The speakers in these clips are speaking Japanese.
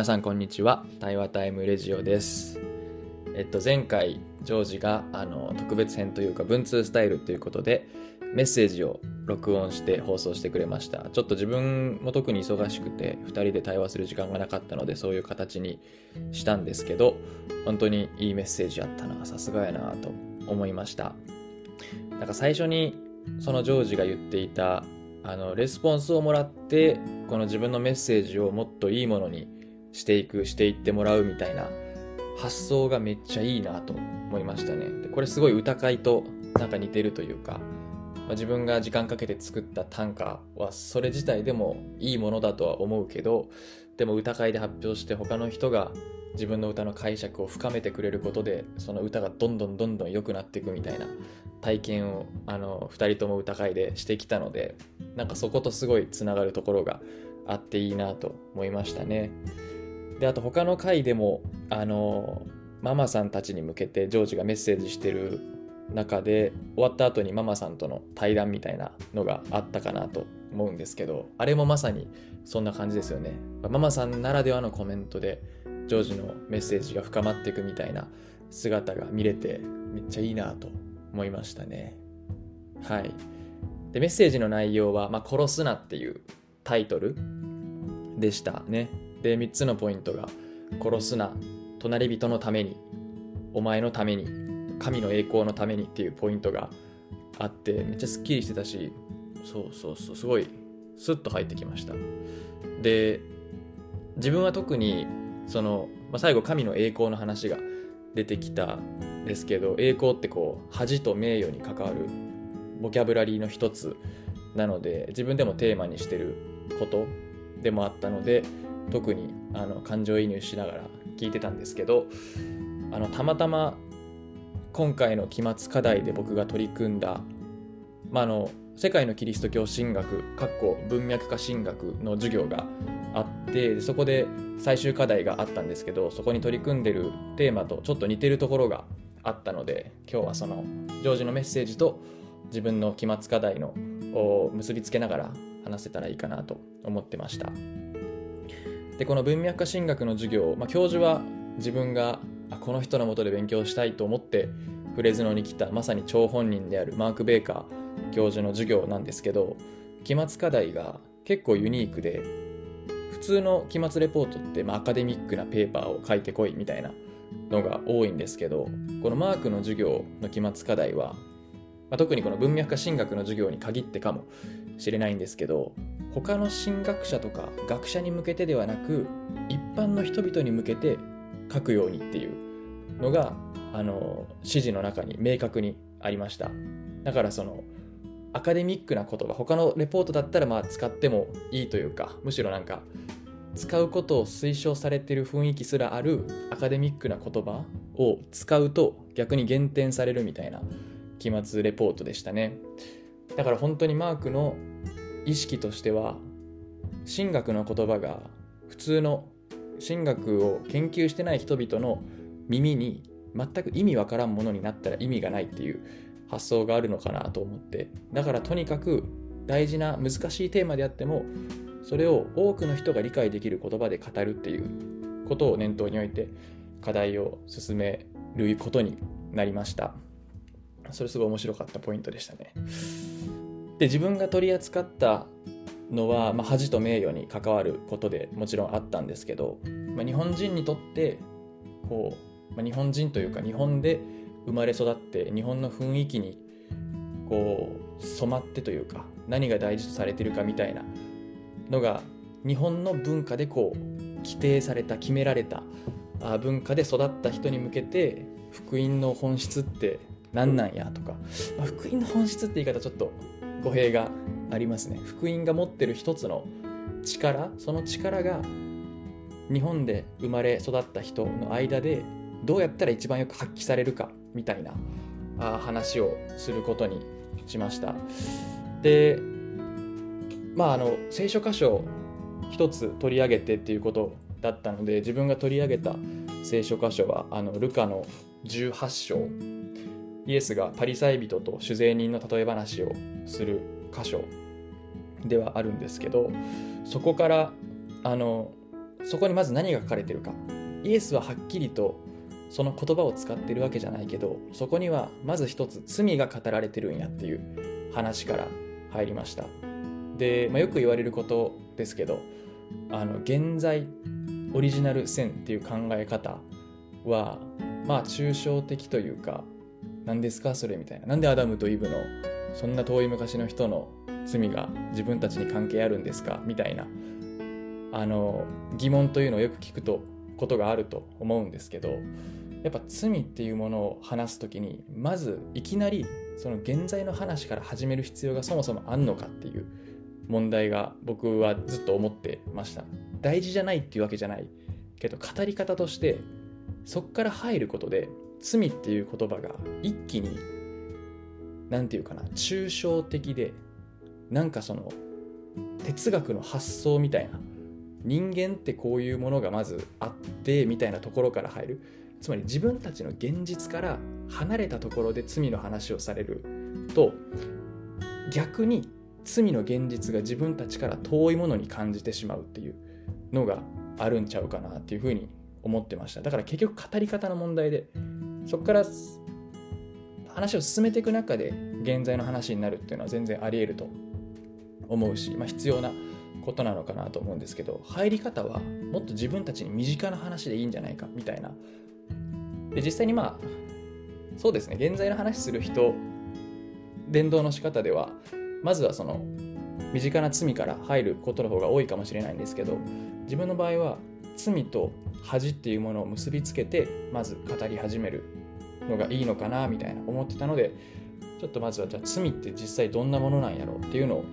皆さんこんにちは。対話タイムレジオです。えっと前回ジョージがあの特別編というか文通スタイルということでメッセージを録音して放送してくれました。ちょっと自分も特に忙しくて2人で対話する時間がなかったのでそういう形にしたんですけど本当にいいメッセージあったな。さすがやなと思いました。なんか最初にそのジョージが言っていたあのレスポンスをもらってこの自分のメッセージをもっといいものにしていくしていってもらうみたいな発想がめっちゃいいなと思いましたねでこれすごい歌会となんか似てるというか、まあ、自分が時間かけて作った短歌はそれ自体でもいいものだとは思うけどでも歌会で発表して他の人が自分の歌の解釈を深めてくれることでその歌がどんどんどんどん良くなっていくみたいな体験をあの2人とも歌会でしてきたのでなんかそことすごいつながるところがあっていいなと思いましたね。であと他の回でもあのママさんたちに向けてジョージがメッセージしてる中で終わった後にママさんとの対談みたいなのがあったかなと思うんですけどあれもまさにそんな感じですよね。ママさんならではのコメントでジョージのメッセージが深まっていくみたいな姿が見れてめっちゃいいなと思いましたね。はい。でメッセージの内容は「まあ、殺すな」っていうタイトルでしたね。で3つのポイントが「殺すな」「隣人のために」「お前のために」「神の栄光のために」っていうポイントがあってめっちゃすっきりしてたしそうそうそうすごいスッと入ってきました。で自分は特にその、まあ、最後神の栄光の話が出てきたんですけど栄光ってこう恥と名誉に関わるボキャブラリーの一つなので自分でもテーマにしてることでもあったので特にあの感情移入しながら聞いてたんですけどあのたまたま今回の期末課題で僕が取り組んだ、まあ、あの世界のキリスト教神学かっこ文脈化神学の授業があってそこで最終課題があったんですけどそこに取り組んでるテーマとちょっと似てるところがあったので今日はそのジョージのメッセージと自分の期末課題のを結びつけながら話せたらいいかなと思ってました。でこの文脈化神学の授業、まあ、教授は自分があこの人のもとで勉強したいと思ってフレズノに来たまさに張本人であるマーク・ベーカー教授の授業なんですけど期末課題が結構ユニークで普通の期末レポートって、まあ、アカデミックなペーパーを書いてこいみたいなのが多いんですけどこのマークの授業の期末課題は、まあ、特にこの文脈化神学の授業に限ってかもしれないんですけど他の神学者とか学者に向けてではなく一般の人々に向けて書くようにっていうのがあの指示の中に明確にありました。だからそのアカデミックな言葉他のレポートだったらまあ使ってもいいというかむしろなんか使うことを推奨されてる雰囲気すらあるアカデミックな言葉を使うと逆に減点されるみたいな期末レポートでしたね。だから本当にマークの意識としては神学の言葉が普通の神学を研究してない人々の耳に全く意味わからんものになったら意味がないっていう発想があるのかなと思って。だからとにかく大事な難しいテーマであってもそれを多くの人が理解できる言葉で語るっていうことを念頭に置いて課題を進めることになりました。それすごい面白かったポイントでしたね。で自分が取り扱ったのは、まあ、恥と名誉に関わることでもちろんあったんですけど、まあ、日本人にとってこう、まあ、日本人というか日本で生まれ育って日本の雰囲気にこう染まってというか何が大事とされてるかみたいなのが日本の文化でこう規定された決められた文化で育った人に向けて福音の本質って何なんやとか、まあ、福音の本質って言い方ちょっと語弊がありますね。福音が持ってる一つの力その力が日本で生まれ育った人の間でどうやったら一番よく発揮されるかみたいなあ話をすることにしました。でまああの聖書箇所一つ取り上げてっていうことだったので自分が取り上げた聖書箇所はあのルカの18章イエスがパリサイ人と酒税人の例え話をする箇所ではあるんですけどそこからあのそこにまず何が書かれてるか。イエスははっきりとその言葉を使ってるわけじゃないけどそこにはまず一つ罪が語られてるんやっていう話から入りました。で、まあ、よく言われることですけどあの現在オリジナル線っていう考え方はまあ抽象的というか何ですかそれみたいな。なんでアダムとイブのそんな遠い昔の人の罪が自分たちに関係あるんですか？みたいな。あの疑問というのをよく聞くとことがあると思うんですけどやっぱ罪っていうものを話す時にまずいきなりその現在の話から始める必要がそもそもあんのかっていう問題が僕はずっと思ってました。大事じゃないっていうわけじゃないけど語り方としてそっから入ることで罪っていう言葉が一気に何て言うかな抽象的でなんかその哲学の発想みたいな人間ってこういうものがまずあってみたいなところから入る。つまり自分たちの現実から離れたところで罪の話をされる。と逆に罪の現実が自分たちから遠いものに感じてしまうっていうのがあるんちゃうかなっていうふうに思ってました。だから結局語り方の問題でそこから話を進めていく中で現在の話になるっていうのは全然あり得ると思うし、まあ、必要なことなのかなと思うんですけど入り方はもっと自分たちに身近な話でいいんじゃないかみたいな。で実際にまあそうですね。現在の話する人伝道の仕方ではまずはその身近な罪から入ることの方が多いかもしれないんですけど自分の場合は罪と恥っていうものを結びつけてまず語り始めるのがいいのかなみたいな思ってたのでちょっとまずはじゃあ罪って実際どんなものなんやろうっていうのを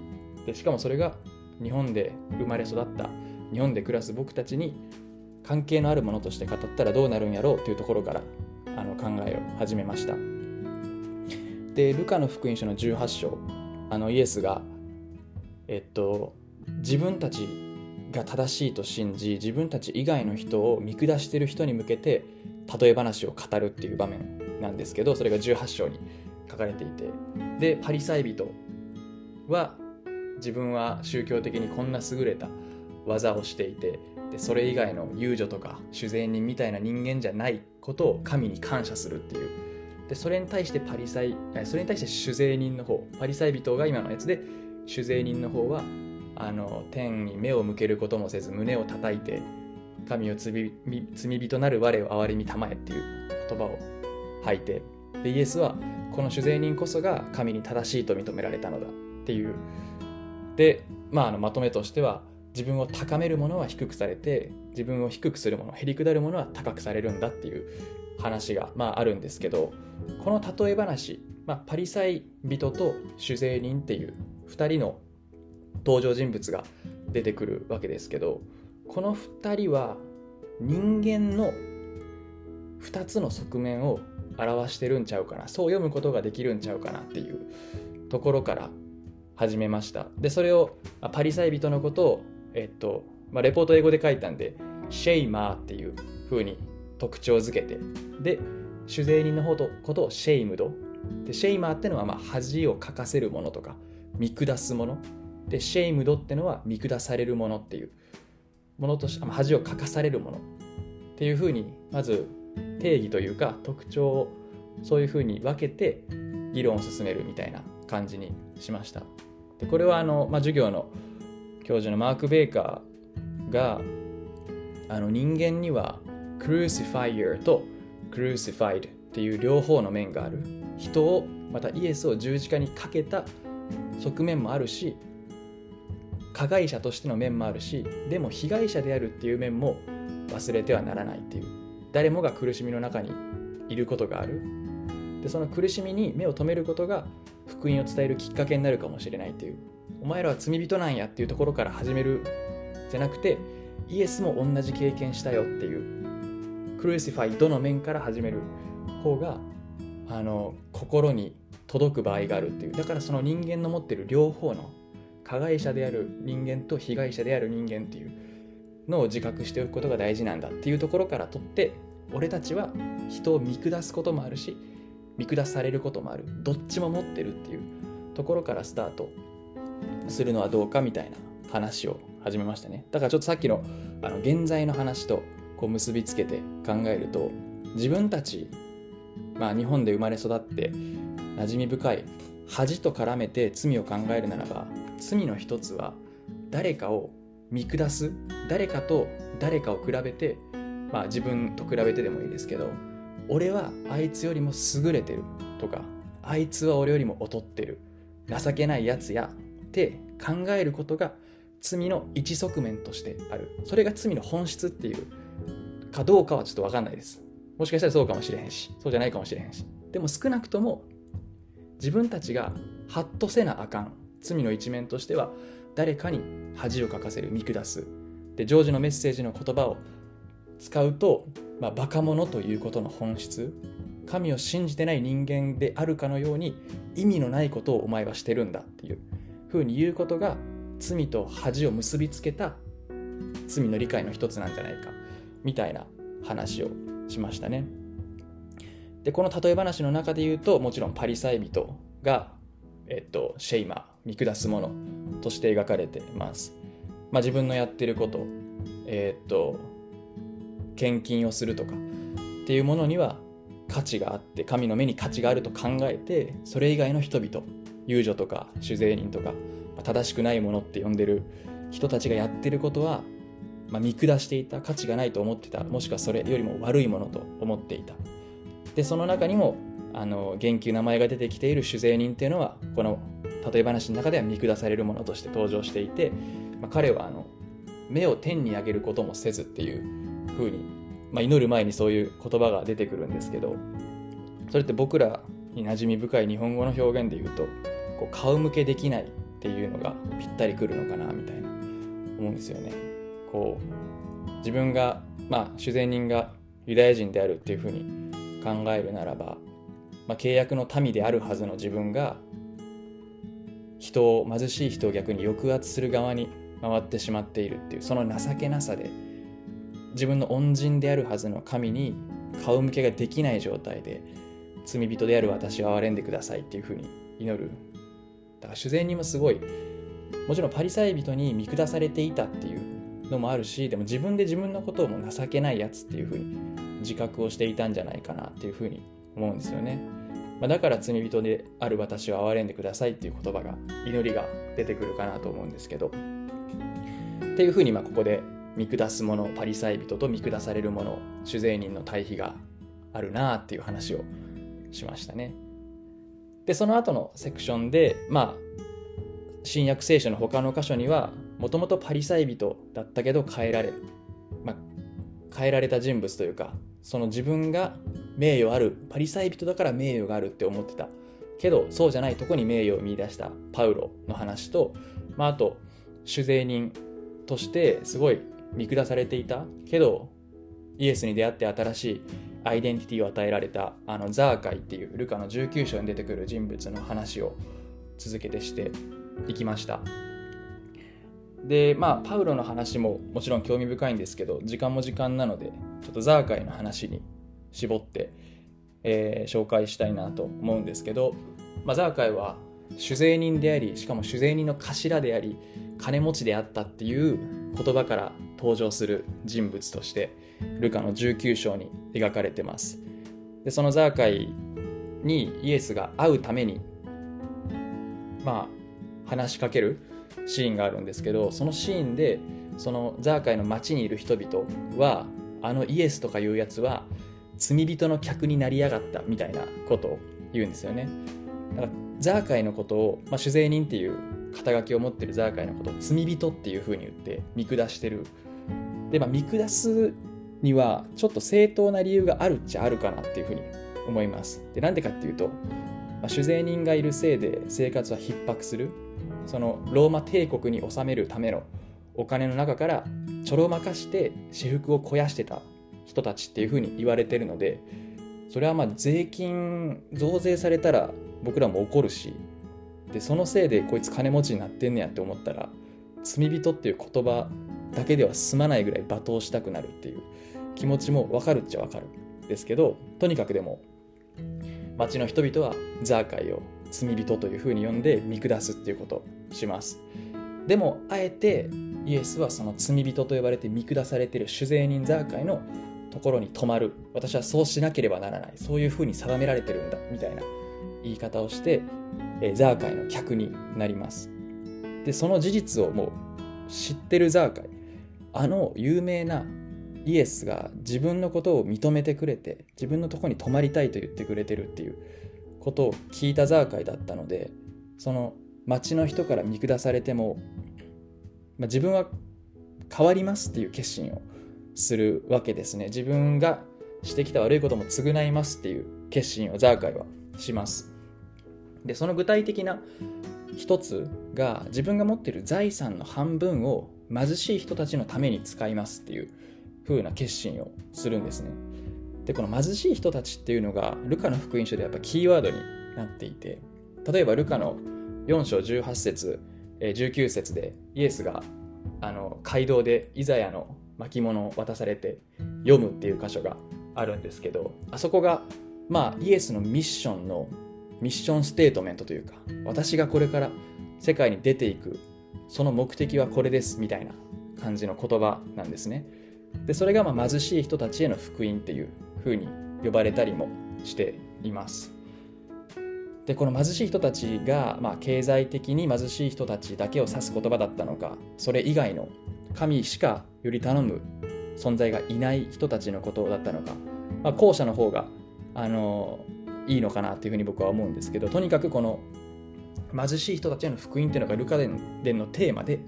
でしかもそれが日本で生まれ育った日本で暮らす僕たちに関係のあるものとして語ったらどうなるんやろうというところからあの考えを始めました。でルカの福音書の18章。あのイエスがえっと自分たちが正しいと信じ自分たち以外の人を見下している人に向けて例え話を語るっていう場面なんですけどそれが18章に書かれていて。でパリサイ人は自分は宗教的にこんな優れた技をしていてでそれ以外の遊女とか酒税人みたいな人間じゃないことを神に感謝するっていう。でそれに対してパリサイそれに対して酒税人の方パリサイ人が今のやつで酒税人の方はあの天に目を向けることもせず胸を叩いて神を罪人なる我を憐れみたまえっていう言葉を吐いてでイエスはこの酒税人こそが神に正しいと認められたのだっていう。で、まあ、あのまとめとしては自分を高めるものは低くされて自分を低くするものへりくだるものは高くされるんだっていう話が、まあ、あるんですけどこの例え話、まあ、パリサイ人と酒税人っていう2人の登場人物が出てくるわけですけどこの2人は人間の2つの側面を表してるんちゃうかな。そう読むことができるんちゃうかなっていうところから始めました。でそれをパリサイ人のことをえっと、まあ、レポート英語で書いたんで shamer っていう風に特徴づけて。で取税人の方とことを shamed。で shamer ってのはまあ恥をかかせるものとか見下すもの。で shamed ってのは見下されるものっていうものとして恥をかかされるものっていうふうにまず定義というか特徴をそういうふうに分けて議論を進めるみたいな感じにしました。でこれはあの、まあ、授業の教授のマーク・ベーカーがあの人間にはクルーシファイアとクルーシファイドっていう両方の面がある人をまたイエスを十字架にかけた側面もあるし加害者としての面もあるしでも被害者であるっていう面も忘れてはならないっていう。誰もが苦しみの中にいることがある。でその苦しみに目を留めることが福音を伝えるきっかけになるかもしれないっていう。お前らは罪人なんやっていうところから始めるじゃなくてイエスも同じ経験したよっていう。クルーシファイどの面から始める方があの心に届く場合があるっていう。だからその人間の持ってる両方の加害者である人間と被害者である人間っていうのを自覚しておくことが大事なんだっていうところからとって俺たちは人を見下すこともあるし見下されることもある。どっちも持ってるっていうところからスタートするのはどうかみたいな話を始めましたね。だからちょっとさっきのあの現在の話とこう結びつけて考えると自分たち、まあ、日本で生まれ育って馴染み深い恥と絡めて罪を考えるならば罪の一つは誰かを見下す誰かと誰かを比べてまあ自分と比べてでもいいですけど俺はあいつよりも優れてるとかあいつは俺よりも劣ってる情けないやつやって考えることが罪の一側面としてある。それが罪の本質っていうかどうかはちょっと分かんないです。もしかしたらそうかもしれへんしそうじゃないかもしれへんし。でも少なくとも自分たちがハッとせなあかん。罪の一面としては誰かに恥をかかせる見下す。でジョージのメッセージの言葉を使うと、まあ、バカ者ということの本質。神を信じてない人間であるかのように意味のないことをお前はしてるんだっていう。ふうに言うことが罪と恥を結びつけた罪の理解の一つなんじゃないか。みたいな話をしましたね。でこの例え話の中で言うともちろんパリサイ人が、えっと、シェイマー。見下すものとして描かれてます。まあ、自分のやってること、えっと献金をするとかっていうものには価値があって神の目に価値があると考えてそれ以外の人々遊女とか酒税人とかま正しくないものって呼んでる人たちがやってることは、まあ、見下していた価値がないと思ってたもしくはそれよりも悪いものと思っていたでその中にもあの言及名前が出てきている酒税人っていうのはこの例え話の中では見下されるものとして登場していて、まあ、彼はあの目を天に上げることもせずっていうふうに、まあ、祈る前にそういう言葉が出てくるんですけどそれって僕らに馴染み深い日本語の表現で言うとこう顔向けできないっていうのがぴったりくるのかなみたいな思うんですよね。こう自分がまあ主税人がユダヤ人であるっていうふうに考えるならば、まあ、契約の民であるはずの自分が人を貧しい人を逆に抑圧する側に回ってしまっているっていうその情けなさで自分の恩人であるはずの神に顔向けができない状態で罪人である私を憐れんでくださいっていうふうに祈る。だから主善にもすごいもちろんパリサイ人に見下されていたっていうのもあるしでも自分で自分のことをも情けないやつっていうふうに自覚をしていたんじゃないかなっていうふうに思うんですよね、まあ、だから罪人である私を憐れんでくださいっていう言葉が祈りが出てくるかなと思うんですけどっていうふうにまあここで見下す者パリサイ人と見下される者主税人の対比があるなあっていう話をしましたね。でその後のセクションでまあ新約聖書の他の箇所にはもともとパリサイ人だったけど変えられ、まあ、変えられた人物というかその自分が名誉あるパリサイ人だから名誉があるって思ってた。けどそうじゃないとこに名誉を見出したパウロの話と、まあ、あと酒税人としてすごい見下されていた。けどイエスに出会って新しいアイデンティティを与えられたあのザーカイっていうルカの19章に出てくる人物の話を続けてしていきました。でまあパウロの話ももちろん興味深いんですけど時間も時間なのでちょっとザーカイの話に絞って、えー、紹介したいなと思うんですけど、まあ、ザーカイは酒税人でありしかも酒税人の頭であり金持ちであったっていう言葉から登場する人物としてルカの19章に描かれてます。でそのザーカイにイエスが会うためにまあ話しかけるシーンがあるんですけどそのシーンでそのザーカイの町にいる人々はあのイエスとかいうやつは罪人の客になりやがったみたいなことを言うんですよねだからザーカイのことを、まあ、酒税人っていう肩書きを持ってるザーカイのことを罪人っていうふうに言って見下してるで、まあ、見下すにはちょっと正当な理由があるっちゃあるかなっていうふうに思います。で、なんでかっていうと、まあ、酒税人がいるせいで生活は逼迫する。そのローマ帝国に治めるためのお金の中からちょろまかして私服を肥やしてた人たちっていうふうに言われてるので、それはまあ税金増税されたら僕らも怒るし、で、そのせいでこいつ金持ちになってんねやって思ったら、罪人っていう言葉だけでは済まないぐらい罵倒したくなるっていう気持ちもわかるっちゃわかるですけどとにかくでも町の人々はザーカイを罪人というふうに呼んで見下すっていうことをします。でもあえてイエスはその罪人と呼ばれて見下されている酒税人ザーカイのところに泊まる。私はそうしなければならない。そういうふうに定められてるんだみたいな言い方をして、えザーカイの客になります。でその事実をもう知ってるザーカイ。あの有名なイエスが自分のことを認めてくれて自分のとこに泊まりたいと言ってくれてるっていうことを聞いたザーカイだったのでその町の人から見下されても、まあ、自分は変わりますっていう決心をするわけですね。自分がしてきた悪いことも償いますっていう決心をザーカイはします。でその具体的な一つが自分が持っている財産の半分を貧しい人たちのために使いますっていう風な決心をするんですね。でこの貧しい人たちっていうのがルカの福音書でやっぱキーワードになっていて例えばルカの4章18節19節でイエスがあの街道でイザヤの巻物を渡されて読むっていう箇所があるんですけどあそこがまあイエスのミッションのミッションステートメントというか私がこれから世界に出ていくその目的はこれですみたいな感じの言葉なんですね。でそれがまあ貧しい人たちへの福音っていうふうに呼ばれたりもしています。でこの貧しい人たちが、まあ、経済的に貧しい人たちだけを指す言葉だったのかそれ以外の神しかより頼む存在がいない人たちのことだったのか、まあ、後者の方があのいいのかなというふうに僕は思うんですけどとにかくこの貧しい人たちへの福音っていうのがルカ伝のテーマで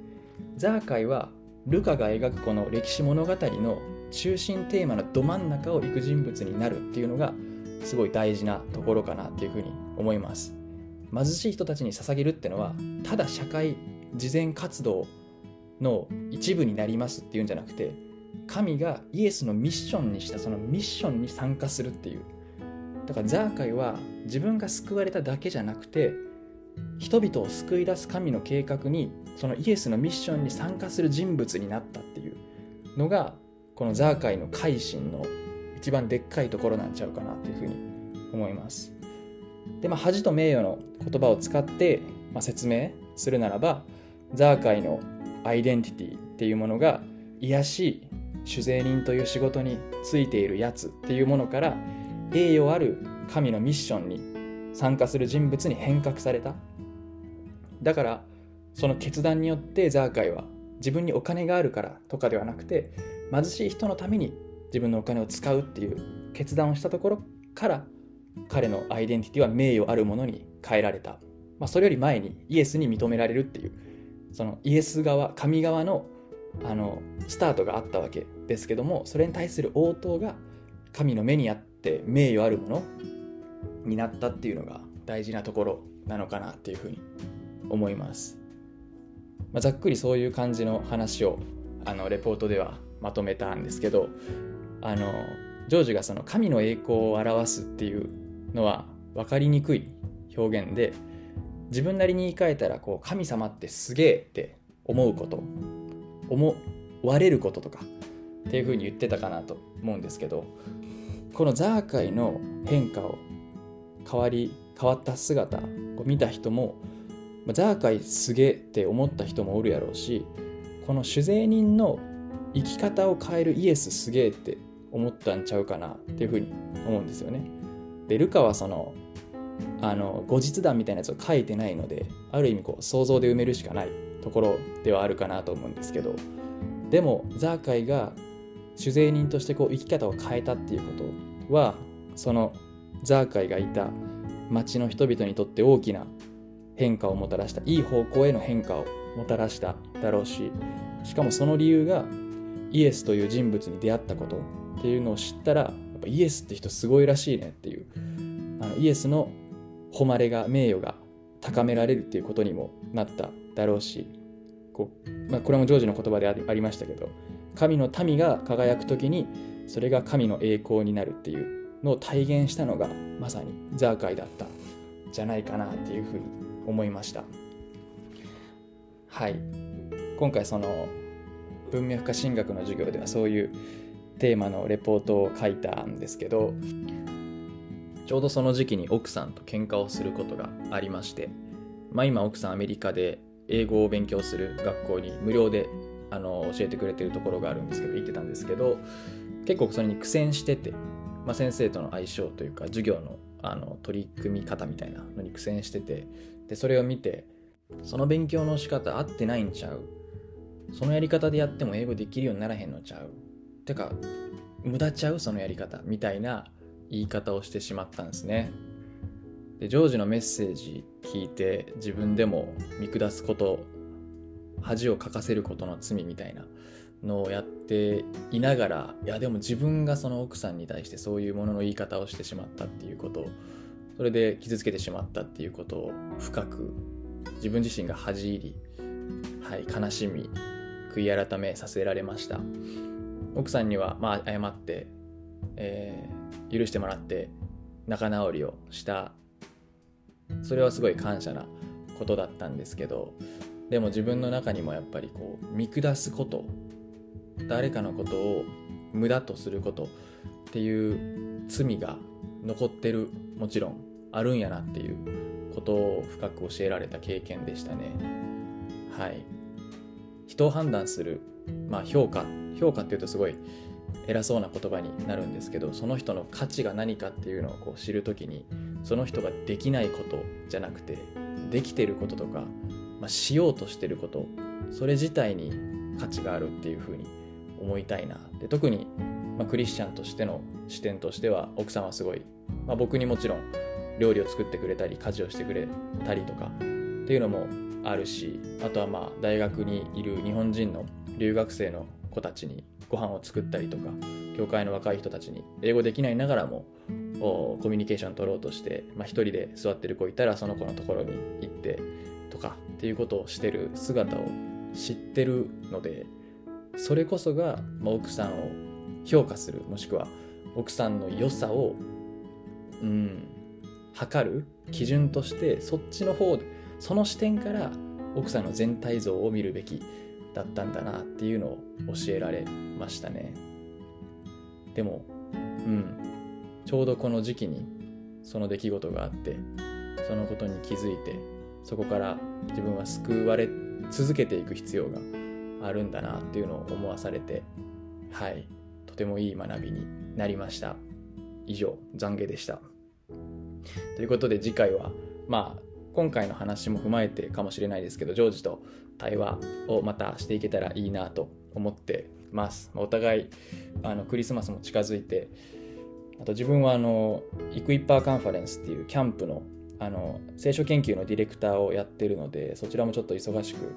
ザーカイはルカが描くこの歴史物語の中心テーマのど真ん中を行く人物になるっていうのがすごい大事なところかなっていうふうに思います。貧しい人たちに捧げるってのはただ社会慈善活動の一部になりますっていうんじゃなくて神がイエスのミッションにしたそのミッションに参加するっていうだからザーカイは自分が救われただけじゃなくて人々を救い出す神の計画にそのイエスのミッションに参加する人物になったっていうのがこのザーカイの改心の一番でっかいところなんちゃうかなというふうに思います。でまあ恥と名誉の言葉を使って、まあ、説明するならばザーカイのアイデンティティっていうものが癒しい酒税人という仕事についているやつっていうものから栄誉ある神のミッションに参加する人物に変革された。だからその決断によってザーカイは自分にお金があるからとかではなくて貧しい人のために自分のお金を使うっていう決断をしたところから彼のアイデンティティは名誉あるものに変えられた、まあ、それより前にイエスに認められるっていうそのイエス側神側のあのスタートがあったわけですけどもそれに対する応答が神の目にあって名誉あるものになったっていうのが大事なところなのかなっていうふうに思います、まあ、ざっくりそういう感じの話をあのレポートではまとめたんですけどあのジョージがその神の栄光を表すっていうのは分かりにくい表現で自分なりに言い換えたらこう神様ってすげえって思うこと思われることとかっていうふうに言ってたかなと思うんですけどこのザーカイの変化を変わり変わった姿を見た人もザーカイすげえって思った人もおるやろうしこの酒税人の生き方を変えるイエスすげえって思ったんちゃうかなっていうふうに思うんですよね。でルカはそのあの後日談みたいなやつを書いてないのである意味こう想像で埋めるしかないところではあるかなと思うんですけどでもザーカイが酒税人としてこう生き方を変えたっていうことはそのザーカイがいた町の人々にとって大きな変化をもたらしたいい方向への変化をもたらしただろうししかもその理由がイエスという人物に出会ったことっていうのを知ったらやっぱイエスって人すごいらしいねっていう。あのイエスの誉れが名誉が高められるっていうことにもなっただろうしこ、まあ、これもジョージの言葉でありましたけど神の民が輝く時にそれが神の栄光になるっていうのを体現したのがまさにザーカイだったじゃないかなっていうふうに思いました。はい。今回その文明科進学の授業ではそういうテーマのレポートを書いたんですけどちょうどその時期に奥さんと喧嘩をすることがありまして、まあ、今奥さんアメリカで英語を勉強する学校に無料であの教えてくれてるところがあるんですけど言ってたんですけど結構それに苦戦してて、まあ、先生との相性というか授業のあの取り組み方みたいなのに苦戦しててでそれを見てその勉強の仕方合ってないんちゃう？そのやり方でやっても英語できるようにならへんのちゃう？てか無駄ちゃう？そのやり方？みたいな言い方をしてしまったんですね。でジョージのメッセージ聞いて自分でも見下すこと恥をかかせることの罪みたいなのをやっていながらいやでも自分がその奥さんに対してそういうものの言い方をしてしまったっていうことをそれで傷つけてしまったっていうことを深く自分自身が恥じ入り、はい、悲しみ悔い改めさせられました。奥さんにはまあ謝って、えー、許してもらって仲直りをした。それはすごい感謝なことだったんですけどでも自分の中にもやっぱりこう見下すこと誰かのことを無駄とすることっていう罪が残ってるもちろんあるんやなっていうことを深く教えられた経験でしたね。はい。人を判断する、まあ、評価評価っていうとすごい偉そうな言葉になるんですけどその人の価値が何かっていうのをこう知る時にその人ができないことじゃなくてできてることとか、まあ、しようとしてることそれ自体に価値があるっていうふうに思いたいなで特に、まあ、クリスチャンとしての視点としては奥さんはすごい、まあ、僕にもちろん料理を作ってくれたり家事をしてくれたりとかっていうのもあるしあとはまあ大学にいる日本人の留学生の子たちにご飯を作ったりとか教会の若い人たちに英語できないながらもコミュニケーション取ろうとして、まあ、一人で座ってる子いたらその子のところに行ってとかっていうことをしてる姿を知ってるのでそれこそが、まあ、奥さんを評価するもしくは奥さんの良さをうん測る基準としてそっちの方その視点から奥さんの全体像を見るべきだったんだなっていうのを教えられましたね。でもうん。ちょうどこの時期にその出来事があってそのことに気づいてそこから自分は救われ続けていく必要があるんだなっていうのを思わされてはい。とてもいい学びになりました。以上懺悔でした。ということで次回はまあ今回の話も踏まえてかもしれないですけどジョージと対話をまたしていけたらいいなと思ってますお互いあのクリスマスも近づいてあと自分はあのイクイッパーカンファレンスっていうキャンプのあの聖書研究のディレクターをやってるのでそちらもちょっと忙しく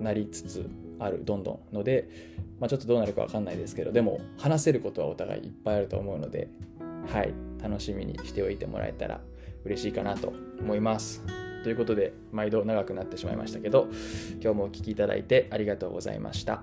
なりつつあるどんどんので、まあ、ちょっとどうなるか分かんないですけどでも話せることはお互いいっぱいあると思うのではい楽しみにしておいてもらえたら嬉しいかなと思います。ということで毎度長くなってしまいましたけど今日もお聴きいただいてありがとうございました。